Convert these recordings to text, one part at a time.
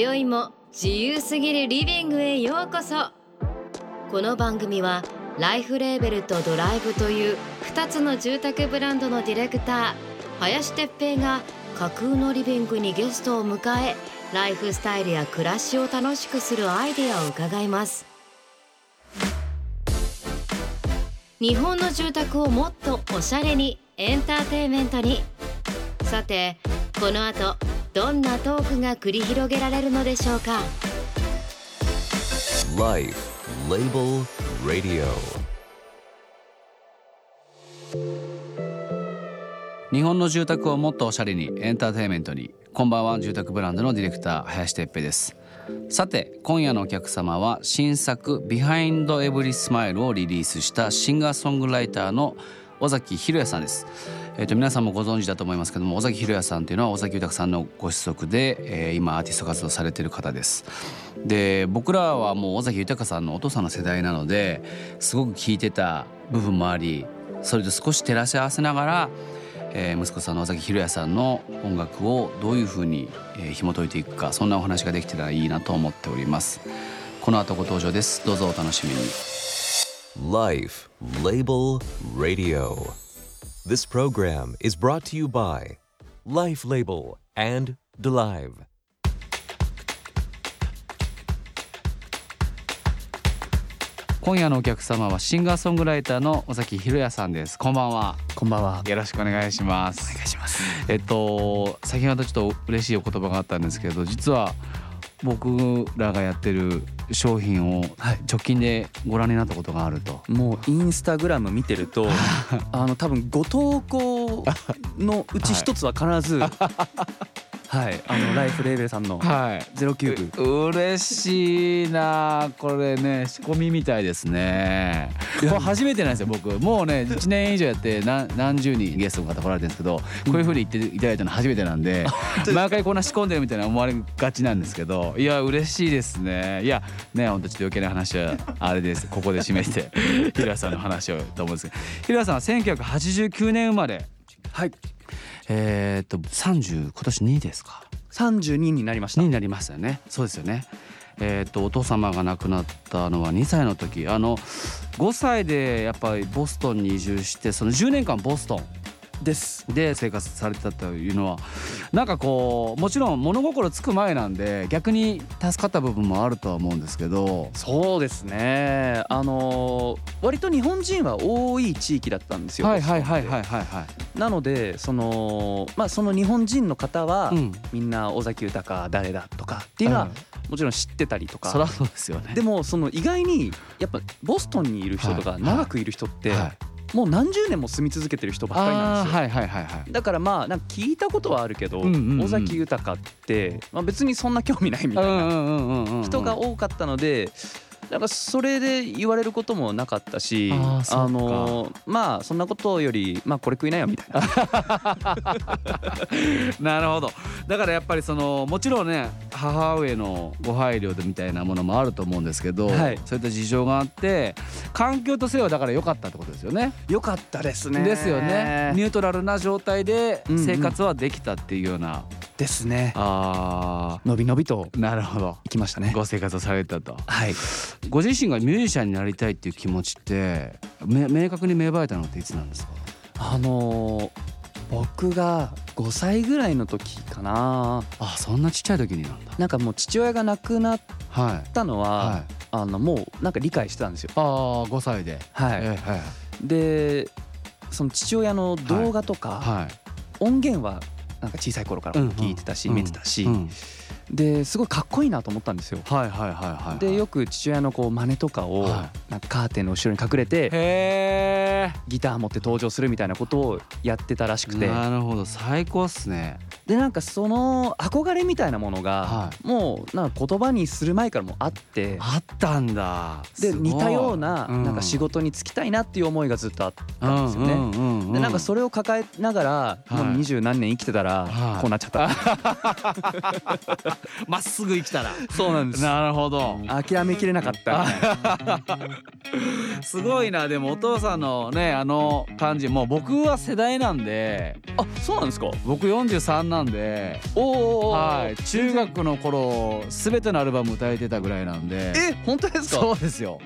今宵も自由すぎるリビングへようこそ。この番組はライフレーベルとドライブという2つの住宅ブランドのディレクター林哲平が架空のリビングにゲストを迎えライフスタイルや暮らしを楽しくするアイデアを伺います。日本の住宅をもっとおしゃれにエンターテイメントに。さてこの後どんなトークが繰り広げられるのでしょうか？Life Label Radio. 日本の住宅をもっとおしゃれにエンターテインメントに。こんばんは住宅ブランドのディレクター林哲平です。さて今夜のお客様は新作「Behind Every Smile」をリリースしたシンガーソングライターの尾崎裕也さんですえー、と皆さんもご存知だと思いますけども尾崎裕也さんというのは尾崎豊さんのご子息で、えー、今アーティスト活動されてる方です。で僕らはもう尾崎豊さんのお父さんの世代なのですごく聴いてた部分もありそれと少し照らし合わせながら、えー、息子さんの尾崎裕也さんの音楽をどういうふうに、えー、紐解いていくかそんなお話ができたらいいなと思っております。この後ご登場です。どうぞお楽しみに。Life Label Radio. This program is brought to you by Life Label and DeLive. 今夜のお客様はシンガーソングライターの尾崎裕也さんです。こんばんは。こんばんは。よろしくお願いします。お願いします。えっと先ほどちょっと嬉しいお言葉があったんですけど実は僕らがやってる商品を直近でご覧になったことがあると、はい、もうインスタグラム見てると あの多分ご投稿のうち一つは必ず はい、あのライフレーベルさんのゼロキューブ、はい、嬉しいな。これね仕込みみたいですね。これ初めてなんですよ僕。もうね1年以上やって何何十人ゲストの方来られてるんですけどこういうふうに言っていただいたの初めてなんで 毎回こんな仕込んでるみたいな思われがちなんですけどいや嬉しいですね。いやね本当ちょっと余計な話はあれです。ここで締めて 平さんの話をと思うんですけど。平さんは1989年生まれ。はいえー、っと30今年2ですか。32になりました。2になりましたよね。そうですよね。えー、っとお父様が亡くなったのは2歳の時。あの5歳でやっぱりボストンに移住してその10年間ボストンです。で生活されてたというのはなんかこうもちろん物心つく前なんで逆に助かった部分もあるとは思うんですけど。そうですね。あの割と日本人は多い地域だったんですよ。はいはいはいはいはいはい。なのでそのまあその日本人の方は、うん、みんな尾崎豊誰だとかっていうのは、もちろん知ってたりとか。そそうですよね。でもその意外にやっぱボストンにいる人とか長くいる人って、もう何十年も住み続けてる人ばっかりなんですよ。はいはいはいはい、だからまあなんか聞いたことはあるけど、うんうんうん、尾崎豊って、まあ、別にそんな興味ないみたいな人が多かったので。なんかそれで言われることもなかったしあのまあそんなことよりまあこれ食いなよみたいな。なるほどだからやっぱりそのもちろんね母上のご配慮でみたいなものもあると思うんですけど、はい、そういった事情があって環境としてはだから良かったってことですよね。良かったですね。ですよね。ニュートラルな状態で生活はできたっていうような、うんうん、ですね。ああ伸び伸びとなるほど。いきましたね。ご生活をされたと。はい。ご自身がミュージシャンになりたいっていう気持ちって明確に芽生えたのっていつなんですか？あのー、僕が5歳ぐらいの時かな。あそんなちっちゃい時になんだ。なんかもう父親が亡くなったのは、はい。はい、あのもうなんか理解してたんですよ。ああ5歳で。はい、えー、はい、でその父親の動画とか、はい、音源はなんか小さい頃から聞いてたし、見てたし、ですごいかっこいいなと思ったんですよ。はいはいはいはい、でよく父親のこう真似とかをなんかカーテンの後ろに隠れてギター持って登場するみたいなことをやってたらしくて。なるほど最高っすね。でなんかその憧れみたいなものがもうなんか言葉にする前からもあってあったんだ。で似たようななんか仕事に就きたいなっていう思いがずっとあったんですよね。でなんかそれを抱えながらもう二十何年生きてたらこうなっちゃった まっすぐ生きたら。そうなんです。なるほど。諦めきれなかった。すごいな。でもお父さんのねあの感じもう僕は世代なんで。あそうなんですか？僕43なんで。おおはい。中学の頃全てのアルバム歌えてたぐらいなんで。え本当ですか？そうですよ。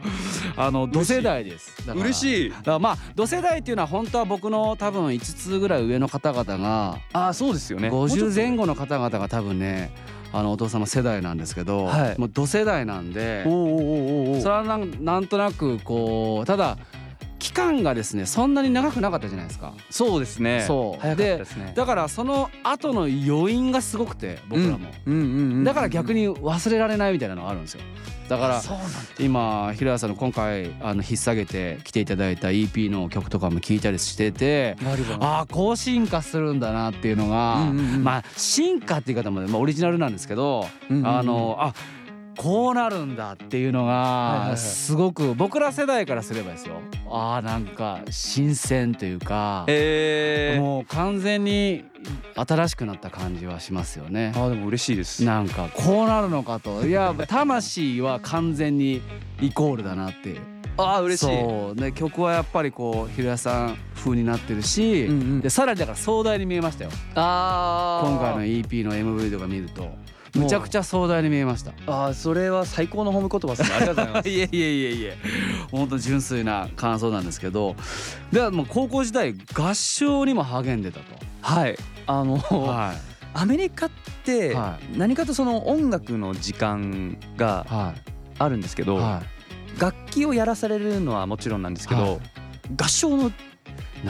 あの同世代です。嬉しい。だから。まあ同世代っていうのは本当は僕の多分5つぐらい上の方々があそうですよね。50前後の方々が多分ねあのお父様世代なんですけど、はい、もう同世代なんでそれはなんなんとなくこうただ期間がですねそんなに長くなかったじゃないですか。そうですね。そう。で、ね、だからその後の余韻がすごくて僕らも、だから逆に忘れられないみたいなのがあるんですよ。だから今平谷さんの今回あの引っ提げて来ていただいた EP の曲とかも聞いたりしててああこう進化するんだなっていうのが、まあ進化っていう方も、まあ、オリジナルなんですけど、あのあこうなるんだっていうのがすごく僕ら世代からすればですよ。あーなんか新鮮というか、えー、もう完全に新しくなった感じはしますよね。あでも嬉しいです。なんかこうなるのかと。いや魂は完全にイコールだなって。あ嬉しい。そう。で曲はやっぱりこうひろやさん風になってるし、うんうん、でさらにだから壮大に見えましたよ。あ今回の EP の MV とか見るとむちゃくちゃ壮大に見えました。ああそれは最高の褒め言葉ですね。ありがとうございます。いえいえいえいえ。本当純粋な感想なんですけど。ではもう高校時代合唱にも励んでたと。はい。あの、はい、アメリカって何かとその音楽の時間があるんですけど、はい、楽器をやらされるのはもちろんなんですけど、はい、合唱の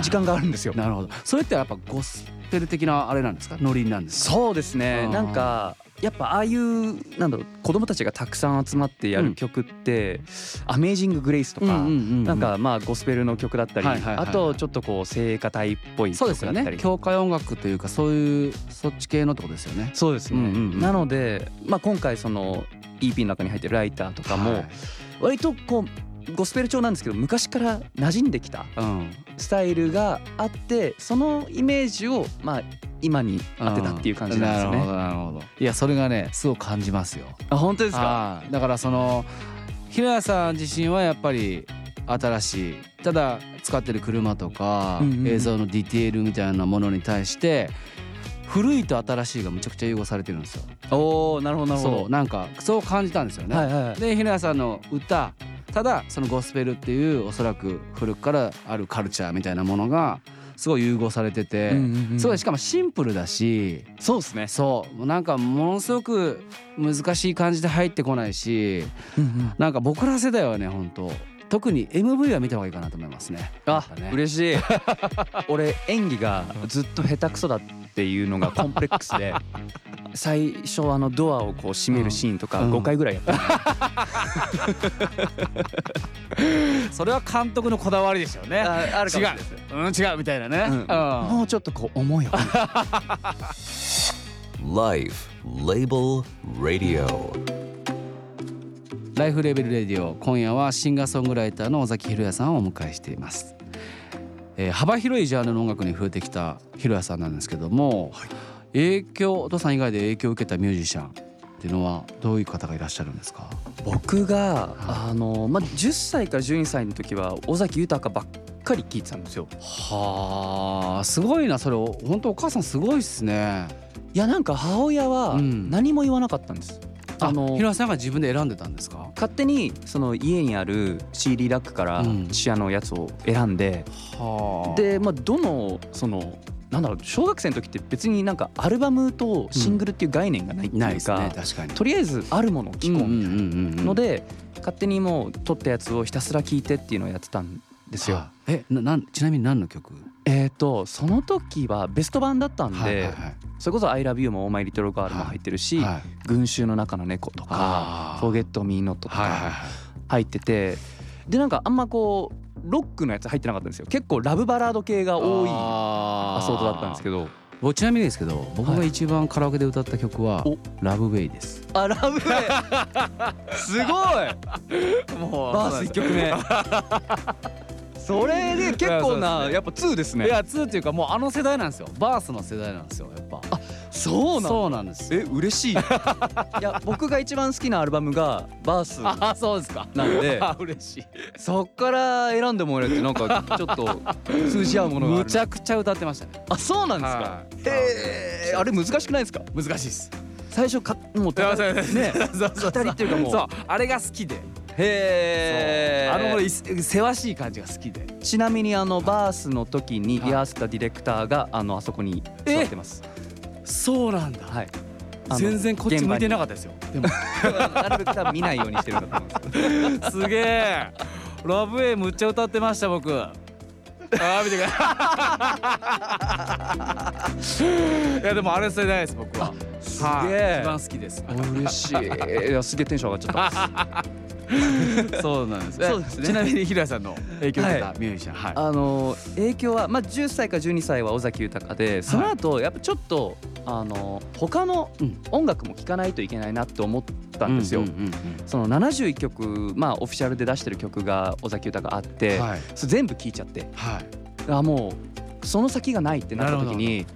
時間があるんですよ。なるほど。それってやっぱゴスペル的なあれなんですか？ノリなんですそうですね。なんかやっぱああいうなんだろう子供たちがたくさん集まってやる曲って「アメージング・グレイス」とかなんかまあゴスペルの曲だったりあとちょっとこう聖歌隊っぽい曲だったり、ね、教会音楽というかそういうそっち系のってことですよね。そうですね、なので、まあ、今回その EP の中に入ってるライターとかも割とこうゴスペル調なんですけど昔から馴染んできたスタイルがあってそのイメージをまあ今に当てたっていう感じなんですね。なるほどなるほどいやそれがねすごく感じますよ。あ本当ですか？だからその平谷さん自身はやっぱり新しいただ使ってる車とか映像のディテールみたいなものに対して古いと新しいがむちゃくちゃ融合されてるんですよ。おなるほどなるほど。なんかそう感じたんですよね。はいはい、で平谷さんの歌ただそのゴスペルっていうおそらく古くからあるカルチャーみたいなものがすごい融合されてて、すごいしかもシンプルだしそうですね。そうなんかものすごく難しい感じで入ってこないし、なんか僕ら世代はね本当特に MV は見た方がいいかなと思いますね。あ、ね、嬉しい。俺演技がずっと下手くそだっていうのがコンプレックスで 最初あのドアをこう閉めるシーンとか5回ぐらいやった、それは監督のこだわりですよね。ああるかもしれないです。う。ん違うみたいなね、うん。もうちょっとこう思いを Life Label Radio ライフレベルレディオ今夜はシンガーソングライターの尾崎裕也さんをお迎えしていますえー、幅広いジャンルの音楽に触れてきたひろやさんなんですけども、はい、影響お父さん以外で影響を受けたミュージシャンっていうのはどういう方がいらっしゃるんですか？僕が、あのまあ、10歳から12歳の時は尾崎豊ばっかり聞いてたんですよ。はあすごいなそれ本当お母さんすごいっすね。いやなんか母親は何も言わなかったんです。うん、あの平さんが自分で選んでたんですか？勝手にその家にある CD ラックからシアのやつを選んで、うん、で、まあ、どのそのなんだろう小学生の時って別になんかアルバムとシングルっていう概念がないっていうか,、とりあえずあるものを聴こうみたいなので勝手にもう撮ったやつをひたすら聴いてっていうのをやってたんですよ。えななんちなみに何の曲？えっ、とその時はベスト版だったんで、はいはいはい、それこそ「ILOVEYOU」も「オーマイ・リトル・ガール」も入ってるし「はい、群衆の中の猫」とか「Forget Me Not」とか入っててでなんかあんまこうロックのやつ入ってなかったんですよ。結構ラブバラード系が多いアソートだったんですけど。僕ちなみにですけど僕が一番カラオケで歌った曲は「ラブウェイ」です。あラブウェイすごい。もうバース1曲目 それで結構な やっぱ2ですね。いや2っていうかもうあの世代なんですよ。バースの世代なんですよやっぱ。あそうなんそうなんですえ嬉しい。いや僕が一番好きなアルバムがバースあそうですか。なんで。あ嬉しい。そっから選んでもらえてなんかちょっと通じ合うものがむちゃくちゃ歌ってましたね。あそうなんですか。はい。へえあれ難しくないですか？難しいです。最初かもうたね語りっていうかもう。そうあれが好きでへえあの俺いせわしい感じが好きで。ちなみにあのバースの時にはい。リハースたディレクターがあのあそこに座ってます。そうなんだ。はい。全然こっち向いてなかったですよ。でもなるべく多分見ないようにしてるんだと思うんです すげえ。ラブエイむっちゃ歌ってました僕。あー見てください。いやでもあれ世代です僕は。すはい。げえ一番好きです。嬉しい。いやすげえテンション上がっちゃった そうなんです。そうですね。ちなみに平井さんの影響を受けたミュージシャン。はい。あの影響はまあ10歳か12歳は尾崎豊でその後やっぱちょっとあの他のうん。音楽も聴かないといけないなって思ったんですよ。その71曲まあオフィシャルで出してる曲が尾崎豊あって、はい。それ全部聴いちゃって。はい。あもうその先がないってなった時に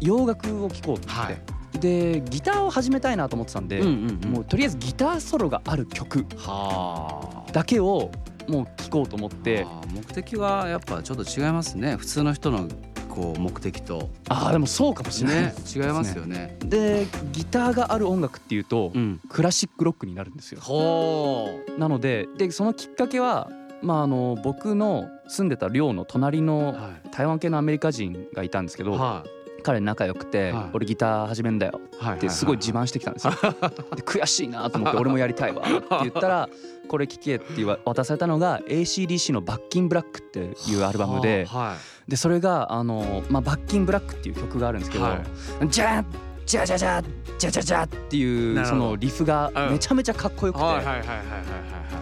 洋楽を聴こうって、はでギターを始めたいなと思ってたんで、もうとりあえずギターソロがある曲はあ。だけをもう聴こうと思って。目的はやっぱちょっと違いますね。普通の人のこう目的と。ああでもそうかもしれないね違いますよね。でギターがある音楽っていうと、うん。クラシックロックになるんですよ。ほなのででそのきっかけはまああの僕の住んでた寮の隣のは台湾系のアメリカ人がいたんですけど、は彼仲良くて、はい。俺ギター始めんだよ。ってすごい自慢してきたんですよ。で悔しいなと思って俺もやりたいわ。って言ったら これ聴けって渡されたのが ACDC の「バッキンブラック」っていうアルバムではでそれがあの、まあ、バッキンブラックっていう曲があるんですけどは「じゃじゃじゃじゃじゃじゃじゃ」っていうそのリフがめちゃめちゃかっこよくて。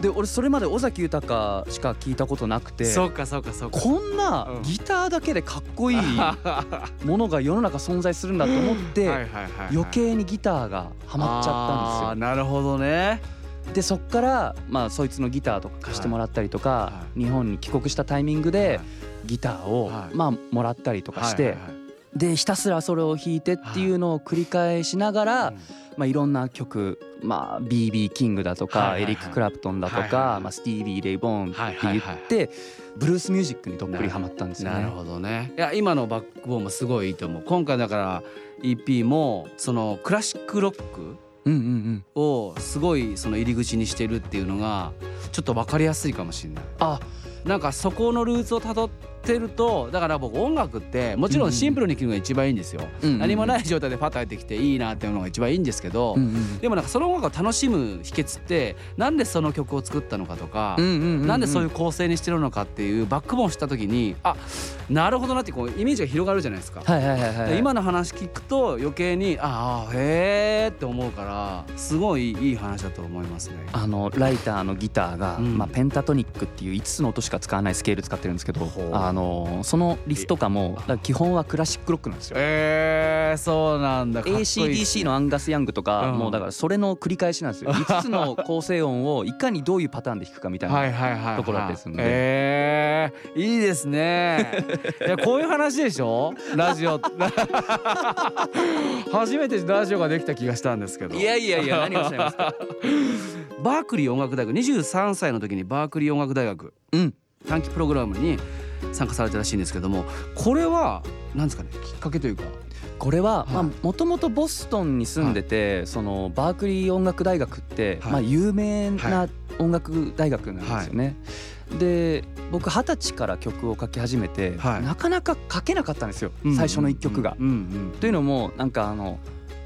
で俺それまで尾崎豊しか聞いたことなくて。そうかそうかそうか。こんなうん。ギターだけでかっこいい ものが世の中存在するんだと思って余計にギターがハマっちゃったんあーなるほどね。ですよでそっからまあそいつのギターとか貸してもらったりとか、は日本に帰国したタイミングではい。ギターをはい。まあもらったりとかして、でひたすらそれを弾いてっていうのを繰り返しながら、うんまあ、いろんな曲、まあ、BB キングだとか、エリック・クラプトンだとか、まあ、スティービー・レイ・ボーンってはい言ってブルースミュージックにどっぷりハマったんですよね。なるほどね。いや今のバックボーンもすごいいいと思う。今回だから EP もそのクラシックロックうんうんうん、をすごいその入り口にしてるっていうのがちょっと分かりやすいかもしれない。あ。なんかそこのルーツをたどってるとだから僕音楽ってもちろんシンプルに聴くのが一番いいんですよ、何もないい状態でパッと入ってきていいなっていうのが一番いいんですけど、うんうんでもなんかその音楽を楽しむ秘訣ってなんでその曲を作ったのかとか、うんうんうんうん。なんでそういう構成にしてるのかっていうバックボーンした時にあなるほどなってこうイメージが広がるじゃないですか。はいはいはいはいで今の話聞くと余計にああへえって思うからすごいいい話だと思いますね。あのライターのギターが、うん。まあ、ペンタトニックっていう5つの音しか使わないスケール使ってるんですけどあのそのリフとかも基本はクラシックロックなんですよ。えー、そうなんだ。ACDC のアンガス・ヤングとか、うん。もうだからそれの繰り返しなんですよ。5つの構成音をいかにどういうパターンで弾くかみたいな、ところですんで。えー、いいですね。いやこういう話でしょ？ラジオ。初めてラジオができた気がしたんですけど。いやいやいや何をおっしゃいますか？バークリー音楽大学23歳の時にバークリー音楽大学うん。短期プログラムに参加されたらしいんですけどもこれは何ですかねきっかけというか。これはもともとボストンに住んでて、そのバークリー音楽大学って、はい。まあ有名はな音楽大学なんですよね。で僕二十歳から曲を書き始めて、はい。なかなか書けなかったんですよ、最初の一曲が。というのもなんかあの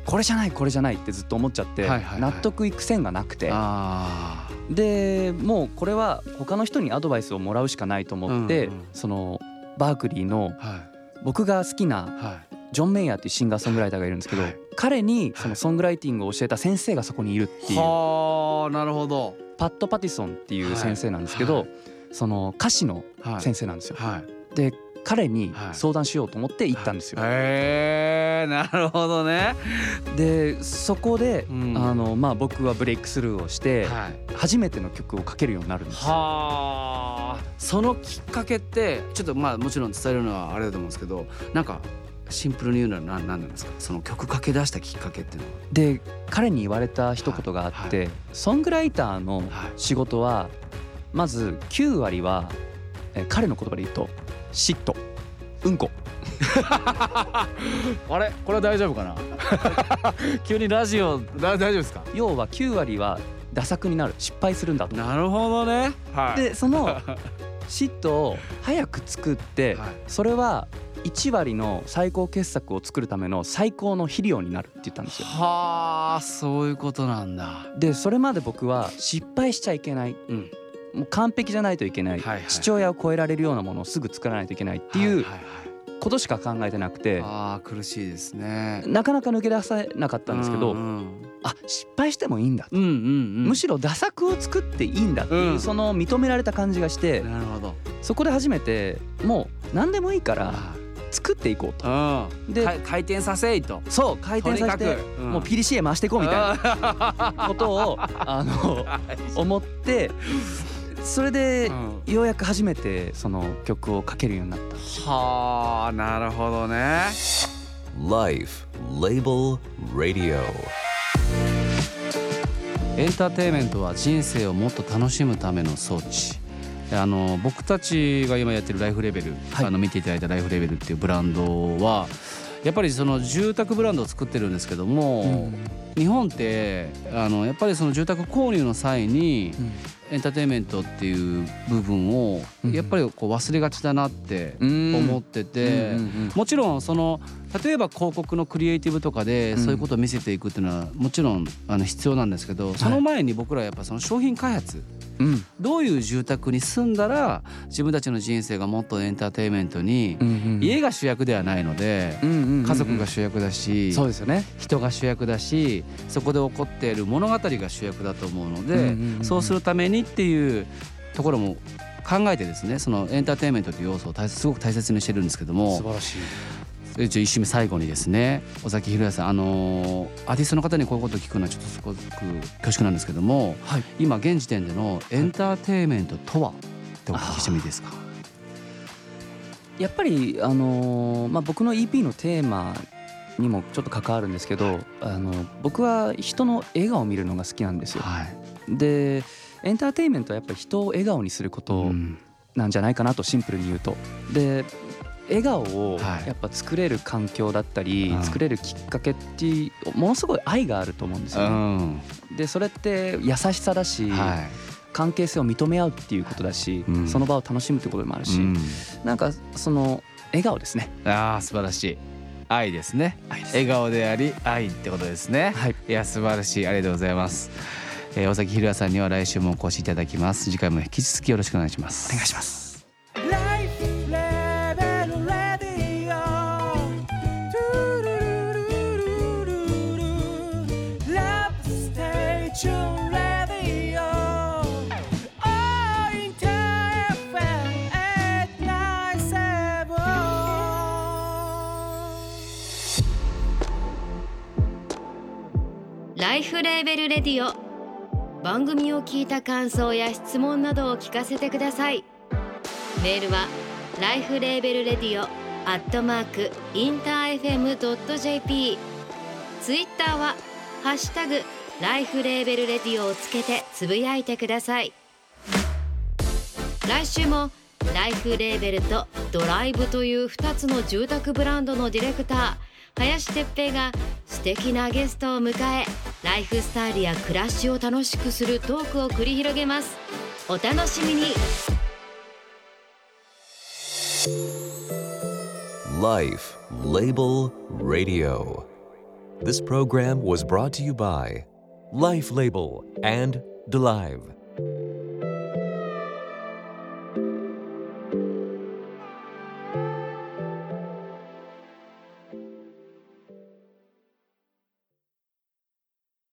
これじゃないこれじゃないってずっと思っちゃって、はいはいはい。納得いく線がなくて。あでもうこれは他の人にアドバイスをもらうしかないと思って、うんうんそのバークリーの僕が好きなはい。ジョン・メイヤーっていうシンガーソングライターがいるんですけど、はい。彼にそのソングライティングを教えた先生がそこにいるっていうはあなるほど。パッド・パティソンっていう先生なんですけど、はい。その歌詞のはい。先生なんですよ。はい。で彼にはい。相談しようと思って行ったんですよ。へえなるほどね。でそこで、うん。あのまあ、僕はブレイクスルーをしてはい。初めての曲を書けるようになるんですよ。はあ。そのきっかけってちょっとまあもちろん伝えるのはあれだと思うんですけどなんかシンプルに言うのは何なんですか？その曲かけ出したきっかけっていうのは。で彼に言われた一言があって、はいはい、ソングライターの仕事はまず9割はえ彼の言葉で言うと嫉妬。うんこ。あれ？これは大丈夫かな？急にラジオ。大丈夫ですか？要は9割はダ作になる。失敗するんだと。なるほどね、はい、でその 嫉妬を早く作って、はい、それは1割の最高傑作を作るための最高の肥料になるって言ったんですよ。はあそういうことなんだ。でそれまで僕は失敗しちゃいけない、うん、もう完璧じゃないといけないはいはい、父親を超えられるようなものをすぐ作らないといけないっていうことしか考えてなくて、あ苦しいですね。なかなか抜け出せなかったんですけど、うんうん、あ失敗してもいいんだと、うんうんうん、むしろ打作を作っていいんだっていう、うん、その認められた感じがしてなるほど。そこで初めてもう何でもいいから作っていこうと、うん、で回転させいと。そう回転させて、うん、もう PDCA 回していこうみたいなことをあの 思ってそれでようやく初めてその曲をかけるようになった。はあなるほどね。Life Label Radio. エンターテインメントは人生をもっと楽しむための装置。あの僕たちが今やってるライフレベル、はい、あの見ていただいたライフレベルっていうブランドはやっぱりその住宅ブランドを作ってるんですけども、うん、日本ってあのやっぱりその住宅購入の際に、うんエンターテインメントっていう部分をやっぱりこう忘れがちだなって思っててもちろんその例えば広告のクリエイティブとかでそういうことを見せていくっていうのはもちろんあの必要なんですけどその前に僕らやっぱその商品開発うん、どういう住宅に住んだら自分たちの人生がもっとエンターテインメントに、うんうん、家が主役ではないので、うんうんうんうん、家族が主役だしそうですよ、ね、人が主役だしそこで起こっている物語が主役だと思うので、うんうんうん、そうするためにっていうところも考えてですねそのエンターテインメントという要素をすごく大切にしてるんですけども素晴らしい一応一周目最後にですね尾崎裕也さんあのアーティストの方にこういうことを聞くのはちょっとすごく恐縮なんですけども、はい、今現時点でのエンターテインメントとはってお聞きしてもいいですか？やっぱりあのまあ僕の EP のテーマにもちょっと関わるんですけど、はい、あの僕は人の笑顔を見るのが好きなんですよ。はい、でエンターテインメントはやっぱり人を笑顔にすることなんじゃないかなとシンプルに言うと。で笑顔をやっぱ作れる環境だったり、作れるきっかけっていうものすごい愛があると思うんですよね。でそれって優しさだし、関係性を認め合うっていうことだし、その場を楽しむってことでもあるし、なんかその笑顔ですね。ああ素晴らしい。愛ですね笑顔であり愛ってことですね。はい、いや素晴らしいありがとうございます。えー、尾崎裕也さんには来週もお越しいただきます。次回も引き続きよろしくお願いします。お願いします。LIFE LABEL Radio。番組を聞いた感想や質問などを聞かせてください。メールはライフレーベルレディオ。アットマークインター FM.jp ツイッターはハッシュタグライフレーベルレディオをつけてつぶやいてください。来週も LIFE LABEL と Dolive という2つの住宅ブランドのディレクター林哲平が素敵なゲストを迎えライフスタイルや暮らしを楽しくするトークを繰り広げますお楽しみに Life Label Radio This program was brought to you by Life Label and DeLive